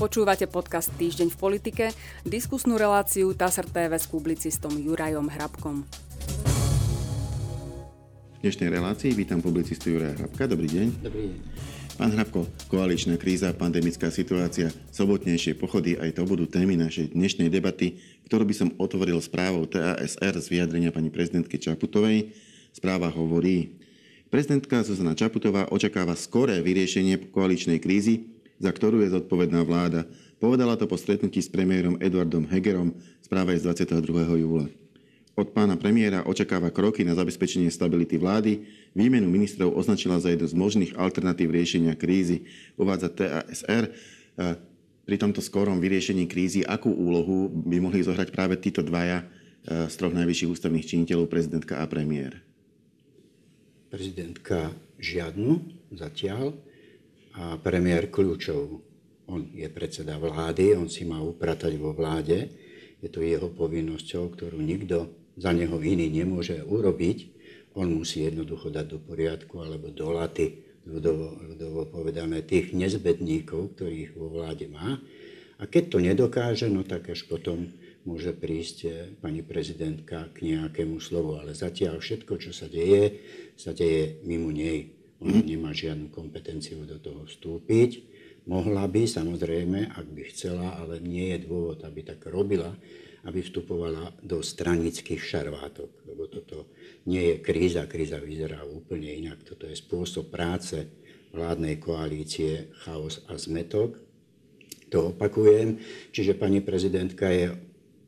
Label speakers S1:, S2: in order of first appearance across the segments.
S1: Počúvate podcast Týždeň v politike, diskusnú reláciu TASR TV s publicistom Jurajom Hrabkom.
S2: V dnešnej relácii vítam publicistu Juraja Hrabka. Dobrý deň.
S3: Dobrý deň.
S2: Pán Hrabko, koaličná kríza, pandemická situácia, sobotnejšie pochody, aj to budú témy našej dnešnej debaty, ktorú by som otvoril správou TASR z vyjadrenia pani prezidentky Čaputovej. Správa hovorí, prezidentka Zuzana Čaputová očakáva skoré vyriešenie koaličnej krízy, za ktorú je zodpovedná vláda. Povedala to po stretnutí s premiérom Eduardom Hegerom správe z 22. júla. Od pána premiéra očakáva kroky na zabezpečenie stability vlády. Výmenu ministrov označila za jednu z možných alternatív riešenia krízy, uvádza TASR. Pri tomto skorom vyriešení krízy, akú úlohu by mohli zohrať práve títo dvaja z troch najvyšších ústavných činiteľov, prezidentka a premiér?
S3: Prezidentka žiadnu zatiaľ premiér kľúčov. On je predseda vlády, on si má upratať vo vláde. Je to jeho povinnosťou, ktorú nikto za neho iný nemôže urobiť. On musí jednoducho dať do poriadku alebo do laty, ľudovo, ľudovo povedané, tých nezbedníkov, ktorých vo vláde má. A keď to nedokáže, no tak až potom môže prísť eh, pani prezidentka k nejakému slovu. Ale zatiaľ všetko, čo sa deje, sa deje mimo nej. Ona nemá žiadnu kompetenciu do toho vstúpiť. Mohla by, samozrejme, ak by chcela, ale nie je dôvod, aby tak robila, aby vstupovala do stranických šarvátok. Lebo toto nie je kríza, kríza vyzerá úplne inak. Toto je spôsob práce vládnej koalície, chaos a zmetok. To opakujem. Čiže pani prezidentka je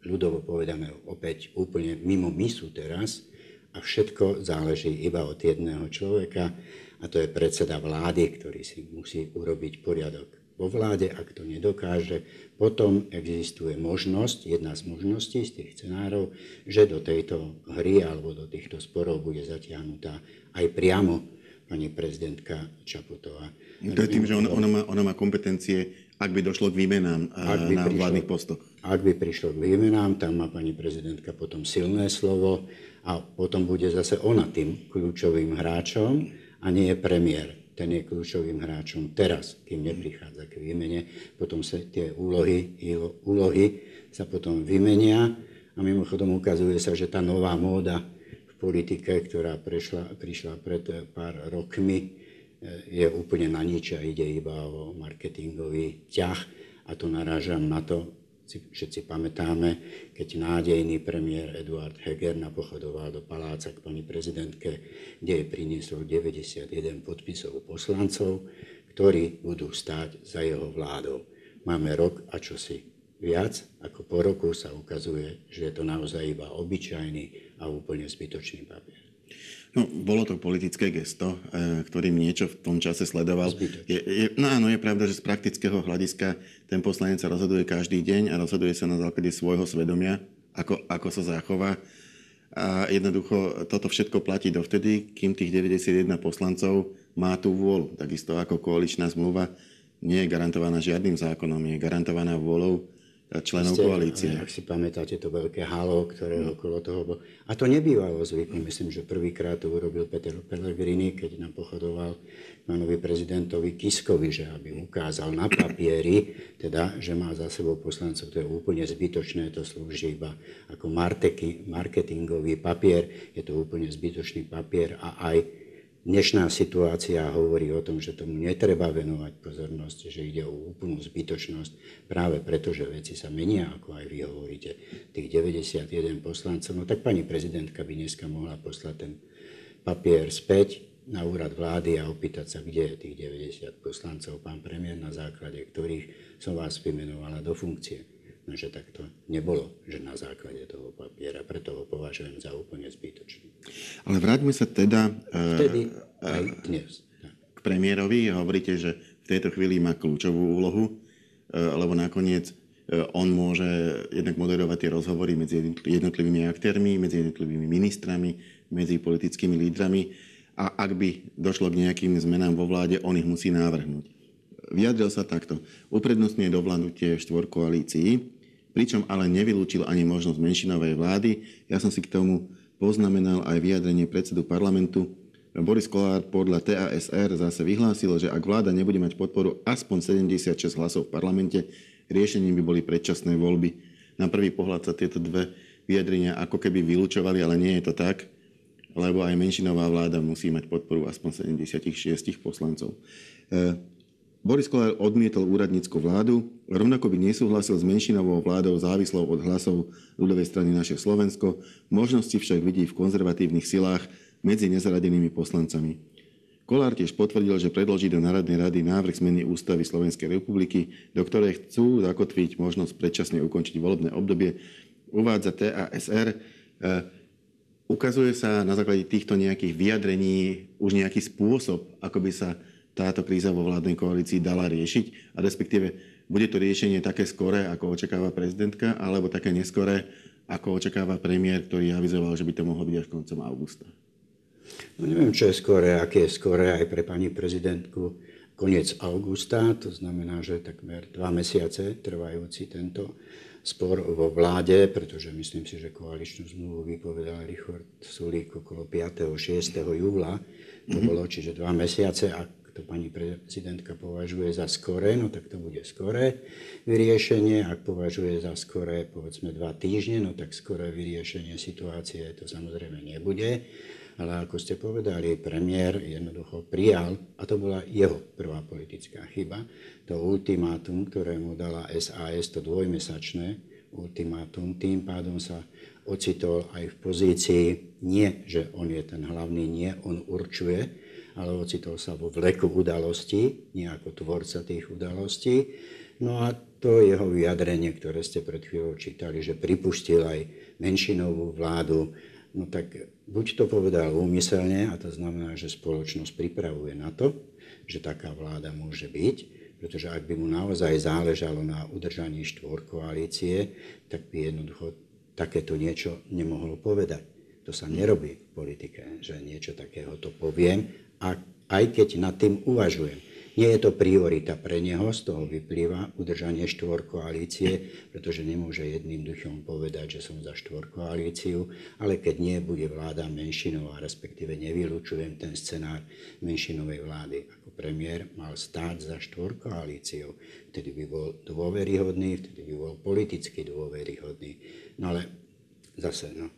S3: ľudovo povedané opäť úplne mimo misu teraz a všetko záleží iba od jedného človeka a to je predseda vlády, ktorý si musí urobiť poriadok vo vláde. Ak to nedokáže, potom existuje možnosť, jedna z možností z tých scenárov, že do tejto hry alebo do týchto sporov bude zatiahnutá aj priamo pani prezidentka Čaputová.
S2: To je tým, že ona, ona, má, ona má kompetencie, ak by došlo k výmenám by na prišlo, vládnych postoch.
S3: Ak by prišlo k výmenám, tam má pani prezidentka potom silné slovo a potom bude zase ona tým kľúčovým hráčom a nie je premiér. Ten je kľúčovým hráčom teraz, kým neprichádza k výmene. Potom sa tie úlohy, úlohy sa potom vymenia a mimochodom ukazuje sa, že tá nová móda v politike, ktorá prešla, prišla pred pár rokmi, eh, je úplne na nič a ide iba o marketingový ťah a to narážam na to, si všetci pamätáme, keď nádejný premiér Eduard Heger napochodoval do paláca k pani prezidentke, kde je priniesol 91 podpisov poslancov, ktorí budú stáť za jeho vládou. Máme rok a čosi viac, ako po roku sa ukazuje, že je to naozaj iba obyčajný a úplne zbytočný papier.
S2: No, bolo to politické gesto, e, ktorým niečo v tom čase sledoval. Je, je, no áno, je pravda, že z praktického hľadiska ten poslanec sa rozhoduje každý deň a rozhoduje sa na základe svojho svedomia, ako, ako sa zachová. A jednoducho toto všetko platí dovtedy, kým tých 91 poslancov má tú vôľu. Takisto ako koaličná zmluva nie je garantovaná žiadnym zákonom, je garantovaná vôľou členov Ste, koalície.
S3: Ak si pamätáte to veľké halo, ktoré no. okolo toho bolo. A to nebývalo zvykne. Myslím, že prvýkrát to urobil Peter Pellegrini, keď nám pochodoval pánovi prezidentovi Kiskovi, že aby ukázal na papieri, teda, že má za sebou poslancov. To je úplne zbytočné, to slúži iba ako marketingový papier. Je to úplne zbytočný papier a aj Dnešná situácia hovorí o tom, že tomu netreba venovať pozornosť, že ide o úplnú zbytočnosť, práve preto, že veci sa menia, ako aj vy hovoríte, tých 91 poslancov. No tak pani prezidentka by dneska mohla poslať ten papier späť na úrad vlády a opýtať sa, kde je tých 90 poslancov, pán premiér, na základe ktorých som vás vymenovala do funkcie. No, že tak to nebolo, že na základe toho papiera, preto ho považujem za úplne zbytočný.
S2: Ale vráťme sa teda
S3: Vtedy uh, aj dnes.
S2: k premiérovi. Hovoríte, že v tejto chvíli má kľúčovú úlohu, uh, lebo nakoniec uh, on môže jednak moderovať tie rozhovory medzi jednotlivými aktérmi, medzi jednotlivými ministrami, medzi politickými lídrami a ak by došlo k nejakým zmenám vo vláde, on ich musí návrhnúť vyjadril sa takto. Uprednostňuje dovládnutie štvor koalícií, pričom ale nevylúčil ani možnosť menšinovej vlády. Ja som si k tomu poznamenal aj vyjadrenie predsedu parlamentu Boris Kolár podľa TASR zase vyhlásil, že ak vláda nebude mať podporu aspoň 76 hlasov v parlamente, riešením by boli predčasné voľby. Na prvý pohľad sa tieto dve vyjadrenia ako keby vylúčovali, ale nie je to tak, lebo aj menšinová vláda musí mať podporu aspoň 76 poslancov. Boris Kolár odmietol úradnícku vládu, rovnako by nesúhlasil s menšinovou vládou závislou od hlasov ľudovej strany naše Slovensko, možnosti však vidí v konzervatívnych silách medzi nezaradenými poslancami. Kolár tiež potvrdil, že predloží do Národnej rady návrh zmeny ústavy Slovenskej republiky, do ktorej chcú zakotviť možnosť predčasne ukončiť volebné obdobie. Uvádza TASR. E, ukazuje sa na základe týchto nejakých vyjadrení už nejaký spôsob, ako by sa táto kríza vo vládnej koalícii dala riešiť a respektíve bude to riešenie také skoré, ako očakáva prezidentka, alebo také neskoré, ako očakáva premiér, ktorý avizoval, že by to mohlo byť až koncom augusta.
S3: No neviem, čo je skore, aké je skore aj pre pani prezidentku koniec augusta, to znamená, že takmer dva mesiace trvajúci tento spor vo vláde, pretože myslím si, že koaličnú zmluvu vypovedal Richard Sulík okolo 5. 6. júla. To mm-hmm. bolo, čiže dva mesiace. To pani prezidentka považuje za skore, no tak to bude skore vyriešenie. Ak považuje za skore, povedzme, dva týždne, no tak skore vyriešenie situácie to samozrejme nebude ale ako ste povedali, premiér jednoducho prijal, a to bola jeho prvá politická chyba, to ultimátum, ktoré mu dala SAS, to dvojmesačné ultimátum, tým pádom sa ocitol aj v pozícii nie, že on je ten hlavný, nie, on určuje, ale ocitol sa vo vleku udalostí, nie ako tvorca tých udalostí. No a to jeho vyjadrenie, ktoré ste pred chvíľou čítali, že pripustil aj menšinovú vládu, No tak buď to povedal úmyselne, a to znamená, že spoločnosť pripravuje na to, že taká vláda môže byť, pretože ak by mu naozaj záležalo na udržaní štvor koalície, tak by jednoducho takéto niečo nemohlo povedať. To sa nerobí v politike, že niečo takého to poviem, a aj keď nad tým uvažujem. Nie je to priorita pre neho, z toho vyplýva udržanie štvor koalície, pretože nemôže jedným duchom povedať, že som za štvor koalíciu, ale keď nie bude vláda menšinová, respektíve nevylučujem ten scenár menšinovej vlády. Ako premiér mal stáť za štvor koalíciou, vtedy by bol dôveryhodný, vtedy by bol politicky dôveryhodný. No ale zase, no,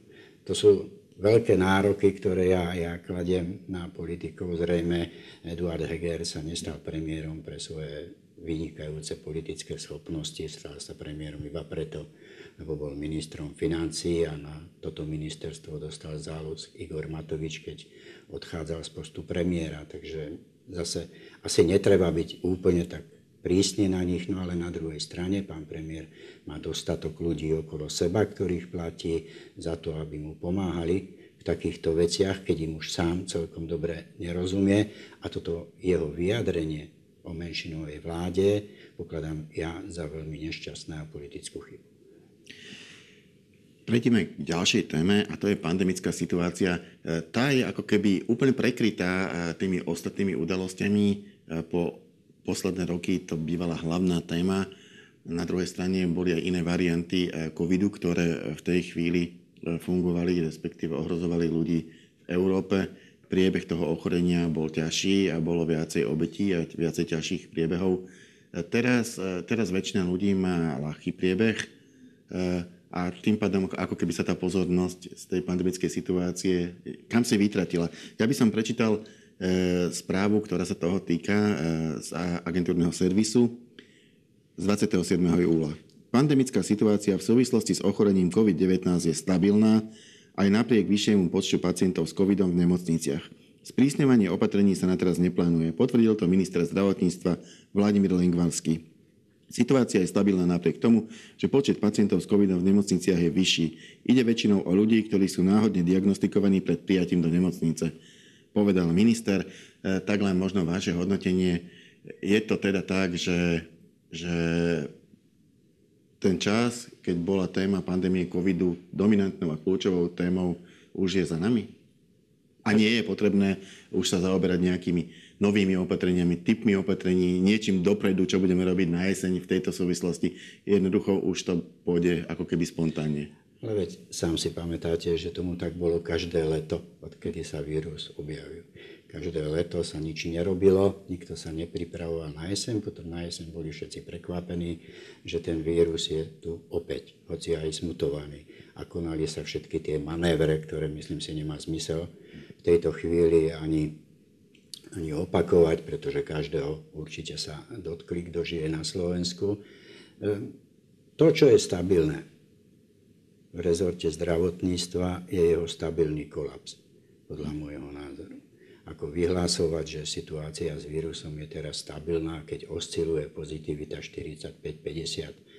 S3: to sú veľké nároky, ktoré ja, ja kladiem na politikov. Zrejme Eduard Heger sa nestal premiérom pre svoje vynikajúce politické schopnosti, stal sa premiérom iba preto, lebo bol ministrom financií a na toto ministerstvo dostal záľud Igor Matovič, keď odchádzal z postu premiéra. Takže zase asi netreba byť úplne tak prísne na nich, no ale na druhej strane pán premiér má dostatok ľudí okolo seba, ktorých platí za to, aby mu pomáhali v takýchto veciach, keď im už sám celkom dobre nerozumie. A toto jeho vyjadrenie o menšinovej vláde pokladám ja za veľmi nešťastné a politickú chybu.
S2: Prejdeme k ďalšej téme a to je pandemická situácia. E, tá je ako keby úplne prekrytá e, tými ostatnými udalosťami e, po posledné roky to bývala hlavná téma. Na druhej strane boli aj iné varianty eh, covidu, ktoré v tej chvíli eh, fungovali, respektíve ohrozovali ľudí v Európe. Priebeh toho ochorenia bol ťažší a bolo viacej obetí a viacej ťažších priebehov. Eh, teraz, teraz väčšina ľudí má ľahký priebeh a tým pádom ako keby sa tá pozornosť z tej pandemickej situácie kam si vytratila. Ja by som prečítal E, správu, ktorá sa toho týka e, z agentúrneho servisu z 27. júla. Pandemická situácia v súvislosti s ochorením COVID-19 je stabilná aj napriek vyššiemu počtu pacientov s covidom v nemocniciach. Sprísňovanie opatrení sa na teraz neplánuje, potvrdil to minister zdravotníctva Vladimír Lengvarský. Situácia je stabilná napriek tomu, že počet pacientov s covidom v nemocniciach je vyšší. Ide väčšinou o ľudí, ktorí sú náhodne diagnostikovaní pred prijatím do nemocnice povedal minister, e, tak len možno vaše hodnotenie. Je to teda tak, že, že ten čas, keď bola téma pandémie covidu dominantnou a kľúčovou témou, už je za nami? A nie je potrebné už sa zaoberať nejakými novými opatreniami, typmi opatrení, niečím dopredu, čo budeme robiť na jeseň v tejto súvislosti. Jednoducho už to pôjde ako keby spontánne.
S3: Ale veď sám si pamätáte, že tomu tak bolo každé leto, odkedy sa vírus objavil. Každé leto sa nič nerobilo, nikto sa nepripravoval na jeseň, potom na jeseň boli všetci prekvapení, že ten vírus je tu opäť, hoci aj smutovaný. A konali sa všetky tie manévre, ktoré myslím si nemá zmysel v tejto chvíli ani, ani opakovať, pretože každého určite sa dotkli, kto žije na Slovensku. Ehm, to, čo je stabilné, v rezorte zdravotníctva je jeho stabilný kolaps, podľa môjho názoru. Ako vyhlásovať, že situácia s vírusom je teraz stabilná, keď osciluje pozitivita 45-50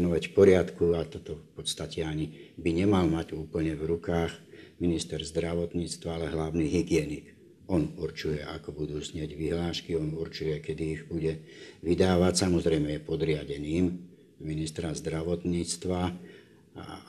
S3: no veď v poriadku a toto v podstate ani by nemal mať úplne v rukách minister zdravotníctva, ale hlavný hygienik. On určuje, ako budú znieť vyhlášky, on určuje, kedy ich bude vydávať. Samozrejme je podriadeným ministra zdravotníctva,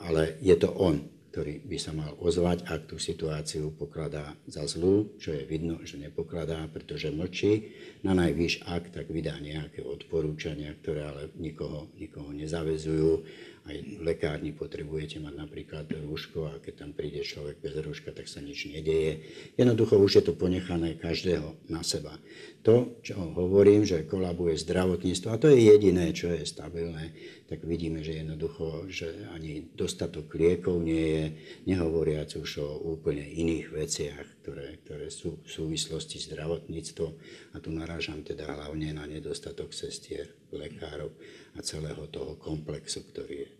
S3: ale je to on, ktorý by sa mal ozvať, ak tú situáciu pokladá za zlú, čo je vidno, že nepokladá, pretože mlčí. Na najvyš, ak tak vydá nejaké odporúčania, ktoré ale nikoho, nikoho nezavezujú aj v lekárni potrebujete mať napríklad rúško a keď tam príde človek bez rúška, tak sa nič nedeje. Jednoducho už je to ponechané každého na seba. To, čo hovorím, že kolabuje zdravotníctvo, a to je jediné, čo je stabilné, tak vidíme, že jednoducho, že ani dostatok liekov nie je, nehovoriac už o úplne iných veciach, ktoré, ktoré sú v súvislosti s zdravotníctvom. A tu narážam teda hlavne na nedostatok sestier, lekárov a celého toho komplexu, ktorý je.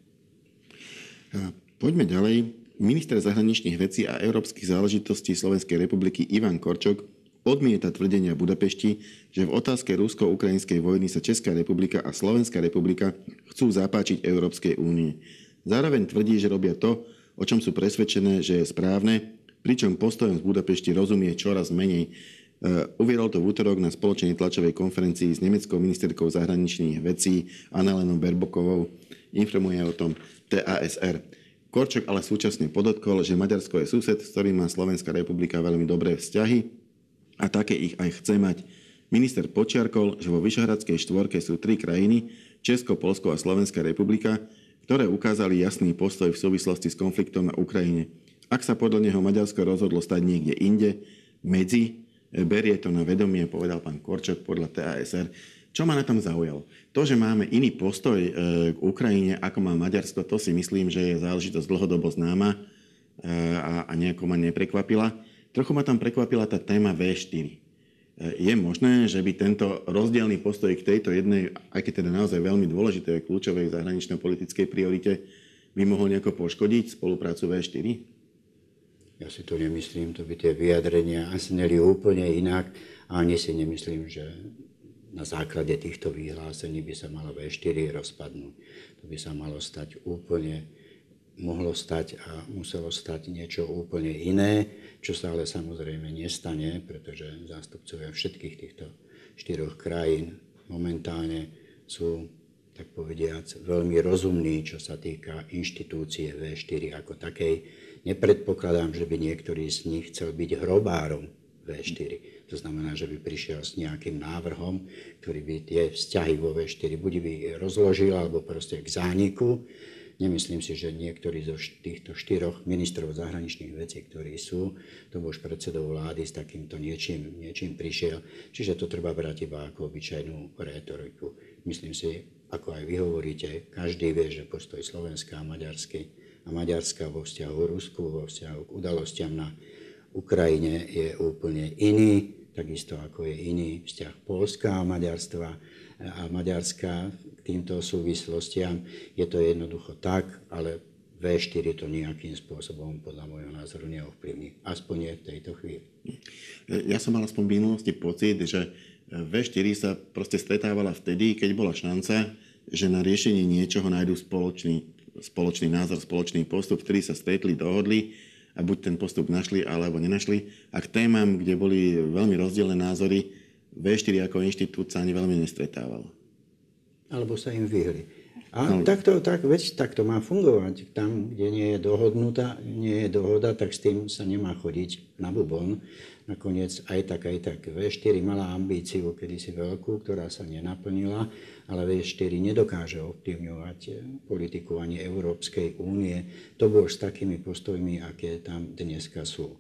S2: Poďme ďalej. Minister zahraničných vecí a európskych záležitostí Slovenskej republiky Ivan Korčok odmieta tvrdenia Budapešti, že v otázke rusko-ukrajinskej vojny sa Česká republika a Slovenská republika chcú zapáčiť Európskej únie. Zároveň tvrdí, že robia to, o čom sú presvedčené, že je správne, pričom postojom z Budapešti rozumie čoraz menej. E, uviedol to v útorok na spoločnej tlačovej konferencii s nemeckou ministerkou zahraničných vecí Annalenou Berbokovou. Informuje o tom TASR. Korčok ale súčasne podotkol, že Maďarsko je sused, s ktorým má Slovenská republika veľmi dobré vzťahy a také ich aj chce mať. Minister počiarkol, že vo Vyšehradskej štvorke sú tri krajiny, Česko, Polsko a Slovenská republika, ktoré ukázali jasný postoj v súvislosti s konfliktom na Ukrajine. Ak sa podľa neho Maďarsko rozhodlo stať niekde inde, medzi berie to na vedomie, povedal pán Korčok podľa TASR. Čo ma na tom zaujalo? To, že máme iný postoj e, k Ukrajine, ako má Maďarsko, to si myslím, že je záležitosť dlhodobo známa e, a, nejako ma neprekvapila. Trochu ma tam prekvapila tá téma V4. E, je možné, že by tento rozdielný postoj k tejto jednej, aj keď teda naozaj veľmi dôležitej kľúčovej zahranično-politickej priorite, by mohol nejako poškodiť spoluprácu V4?
S3: Ja si to nemyslím, to by tie vyjadrenia asneli úplne inak ani si nemyslím, že na základe týchto vyhlásení by sa malo V4 rozpadnúť. To by sa malo stať úplne, mohlo stať a muselo stať niečo úplne iné, čo sa ale samozrejme nestane, pretože zástupcovia všetkých týchto štyroch krajín momentálne sú tak povediac, veľmi rozumní, čo sa týka inštitúcie V4 ako takej Nepredpokladám, že by niektorý z nich chcel byť hrobárom V4. To znamená, že by prišiel s nejakým návrhom, ktorý by tie vzťahy vo V4 buď by rozložil, alebo proste k zániku. Nemyslím si, že niektorý zo týchto štyroch ministrov zahraničných vecí, ktorí sú, to už predsedov vlády s takýmto niečím, niečím prišiel. Čiže to treba brať iba ako obyčajnú retoriku. Myslím si, ako aj vy hovoríte, každý vie, že postoj Slovenska a Maďarskej a Maďarska vo vzťahu k Rusku, vo vzťahu k udalostiam na Ukrajine je úplne iný, takisto ako je iný vzťah Polska a Maďarstva a Maďarska k týmto súvislostiam. Je to jednoducho tak, ale V4 to nejakým spôsobom podľa môjho názoru neovplyvní. Aspoň nie v tejto chvíli.
S2: Ja som mal aspoň v minulosti pocit, že V4 sa proste stretávala vtedy, keď bola šanca, že na riešenie niečoho nájdú spoločný spoločný názor, spoločný postup, ktorí sa stretli, dohodli a buď ten postup našli alebo nenašli. A k témam, kde boli veľmi rozdielne názory, V4 ako inštitút sa ani veľmi nestretával.
S3: Alebo sa im vyhli. A no. takto, tak, veď, tak to má fungovať. Tam, kde nie je dohodnutá, nie je dohoda, tak s tým sa nemá chodiť na bubon. Nakoniec aj tak, aj tak. V4 mala ambíciu kedysi veľkú, ktorá sa nenaplnila, ale V4 nedokáže ovplyvňovať politiku ani Európskej únie. To bolo s takými postojmi, aké tam dneska sú.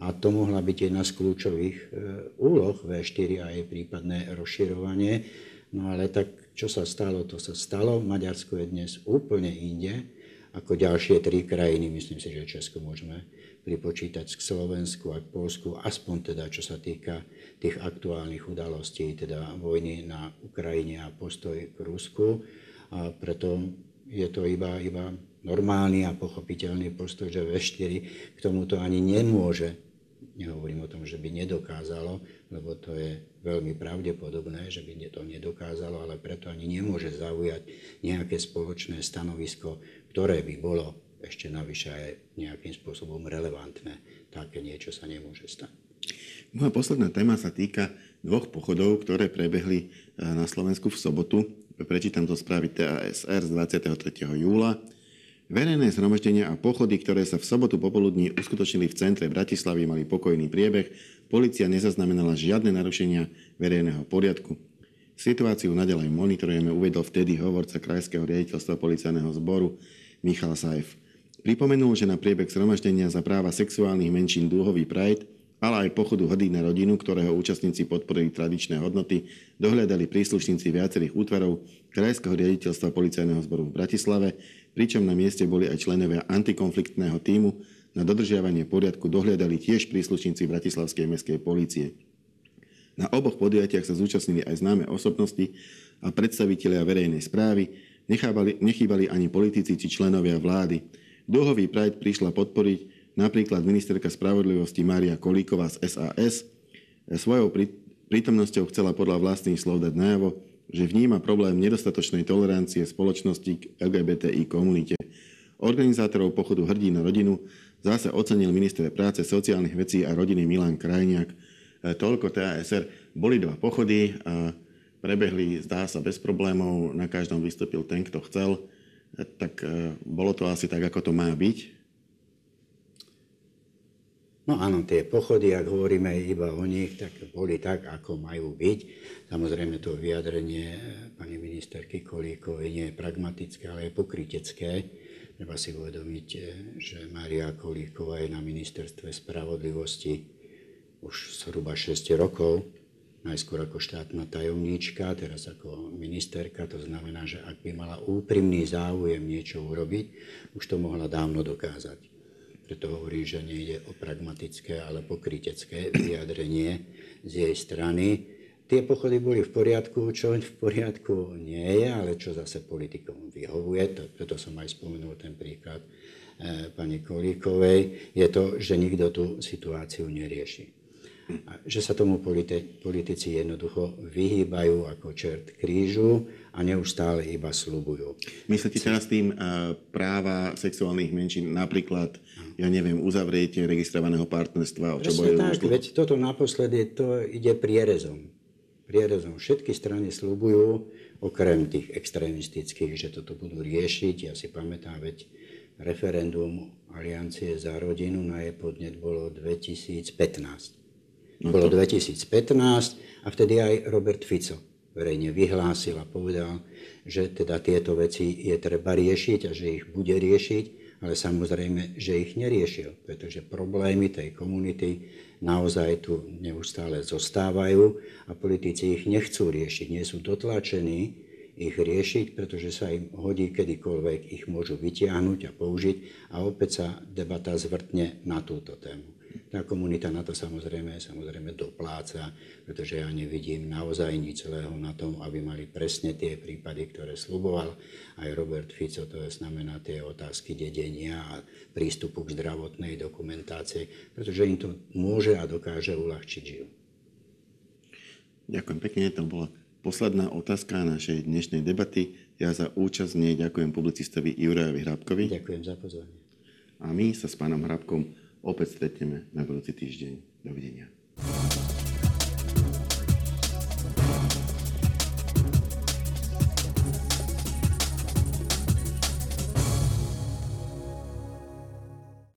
S3: A to mohla byť jedna z kľúčových e, úloh V4 a jej prípadné rozširovanie. No ale tak, čo sa stalo, to sa stalo. Maďarsko je dnes úplne inde ako ďalšie tri krajiny. Myslím si, že Česko môžeme pripočítať k Slovensku a k Polsku, aspoň teda čo sa týka tých aktuálnych udalostí, teda vojny na Ukrajine a postoj k Rusku. A preto je to iba, iba normálny a pochopiteľný postoj, že V4 k tomuto ani nemôže Nehovorím o tom, že by nedokázalo, lebo to je veľmi pravdepodobné, že by to nedokázalo, ale preto ani nemôže zaujať nejaké spoločné stanovisko, ktoré by bolo ešte navyše aj nejakým spôsobom relevantné. Také niečo sa nemôže stať.
S2: Moja posledná téma sa týka dvoch pochodov, ktoré prebehli eh, na Slovensku v sobotu. Prečítam to správy TASR z 23. júla. Verejné zhromaždenia a pochody, ktoré sa v sobotu popoludní uskutočnili v centre Bratislavy, mali pokojný priebeh. Polícia nezaznamenala žiadne narušenia verejného poriadku. Situáciu nadalej monitorujeme, uvedol vtedy hovorca Krajského riaditeľstva policajného zboru Michal Sajf. Pripomenul, že na priebeh zhromaždenia za práva sexuálnych menšín Dúhový Pride, ale aj pochodu Hrdý na rodinu, ktorého účastníci podporili tradičné hodnoty, dohľadali príslušníci viacerých útvarov Krajského riaditeľstva policajného zboru v Bratislave, pričom na mieste boli aj členovia antikonfliktného týmu. Na dodržiavanie poriadku dohľadali tiež príslušníci Bratislavskej mestskej polície. Na oboch podujatiach sa zúčastnili aj známe osobnosti a predstavitelia verejnej správy, nechýbali, nechýbali ani politici či členovia vlády. Dlhový Pride prišla podporiť napríklad ministerka spravodlivosti Mária Kolíková z SAS. Svojou prítomnosťou chcela podľa vlastných slov dať najavo, že vníma problém nedostatočnej tolerancie spoločnosti k LGBTI komunite. Organizátorov pochodu Hrdí na rodinu zase ocenil minister práce, sociálnych vecí a rodiny Milan Krajniak. E, toľko TASR. Boli dva pochody, a prebehli, zdá sa, bez problémov. Na každom vystúpil ten, kto chcel. E, tak e, bolo to asi tak, ako to má byť.
S3: No áno, tie pochody, ak hovoríme iba o nich, tak boli tak, ako majú byť. Samozrejme to vyjadrenie pani ministerky Kolíkovej nie je pragmatické, ale je pokrytecké. Treba si uvedomiť, že Maria Kolíková je na ministerstve spravodlivosti už zhruba 6 rokov, najskôr ako štátna tajomníčka, teraz ako ministerka. To znamená, že ak by mala úprimný záujem niečo urobiť, už to mohla dávno dokázať. Preto hovorí, že nejde o pragmatické, ale pokrytecké vyjadrenie z jej strany. Tie pochody boli v poriadku, čo v poriadku nie je, ale čo zase politikom vyhovuje. To, preto som aj spomenul ten príklad e, pani Kolíkovej. Je to, že nikto tú situáciu nerieši. A že sa tomu politici jednoducho vyhýbajú ako čert krížu a neustále iba slubujú.
S2: Myslíte teraz tým uh, práva sexuálnych menšín, napríklad, ja neviem, uzavriete registrovaného partnerstva, čo
S3: bojujú? tak, veď toto naposledy to ide prierezom. Prierezom. Všetky strany slubujú, okrem tých extrémistických, že toto budú riešiť. Ja si pamätám, veď referendum Aliancie za rodinu na jej podnet bolo 2015. No bolo 2015 a vtedy aj Robert Fico verejne vyhlásil a povedal, že teda tieto veci je treba riešiť a že ich bude riešiť, ale samozrejme, že ich neriešil, pretože problémy tej komunity naozaj tu neustále zostávajú a politici ich nechcú riešiť, nie sú dotlačení ich riešiť, pretože sa im hodí kedykoľvek ich môžu vytiahnuť a použiť a opäť sa debata zvrtne na túto tému. Tá komunita na to samozrejme, samozrejme dopláca, pretože ja nevidím naozaj nič celého na tom, aby mali presne tie prípady, ktoré sluboval aj Robert Fico, to je znamená tie otázky dedenia a prístupu k zdravotnej dokumentácii, pretože im to môže a dokáže uľahčiť život.
S2: Ďakujem pekne, to bola posledná otázka našej dnešnej debaty. Ja za účasť nej ďakujem publicistovi Jurajovi Hrabkovi.
S3: Ďakujem za pozornie.
S2: A my sa s pánom Hrabkom opäť stretneme na budúci týždeň. Dovidenia.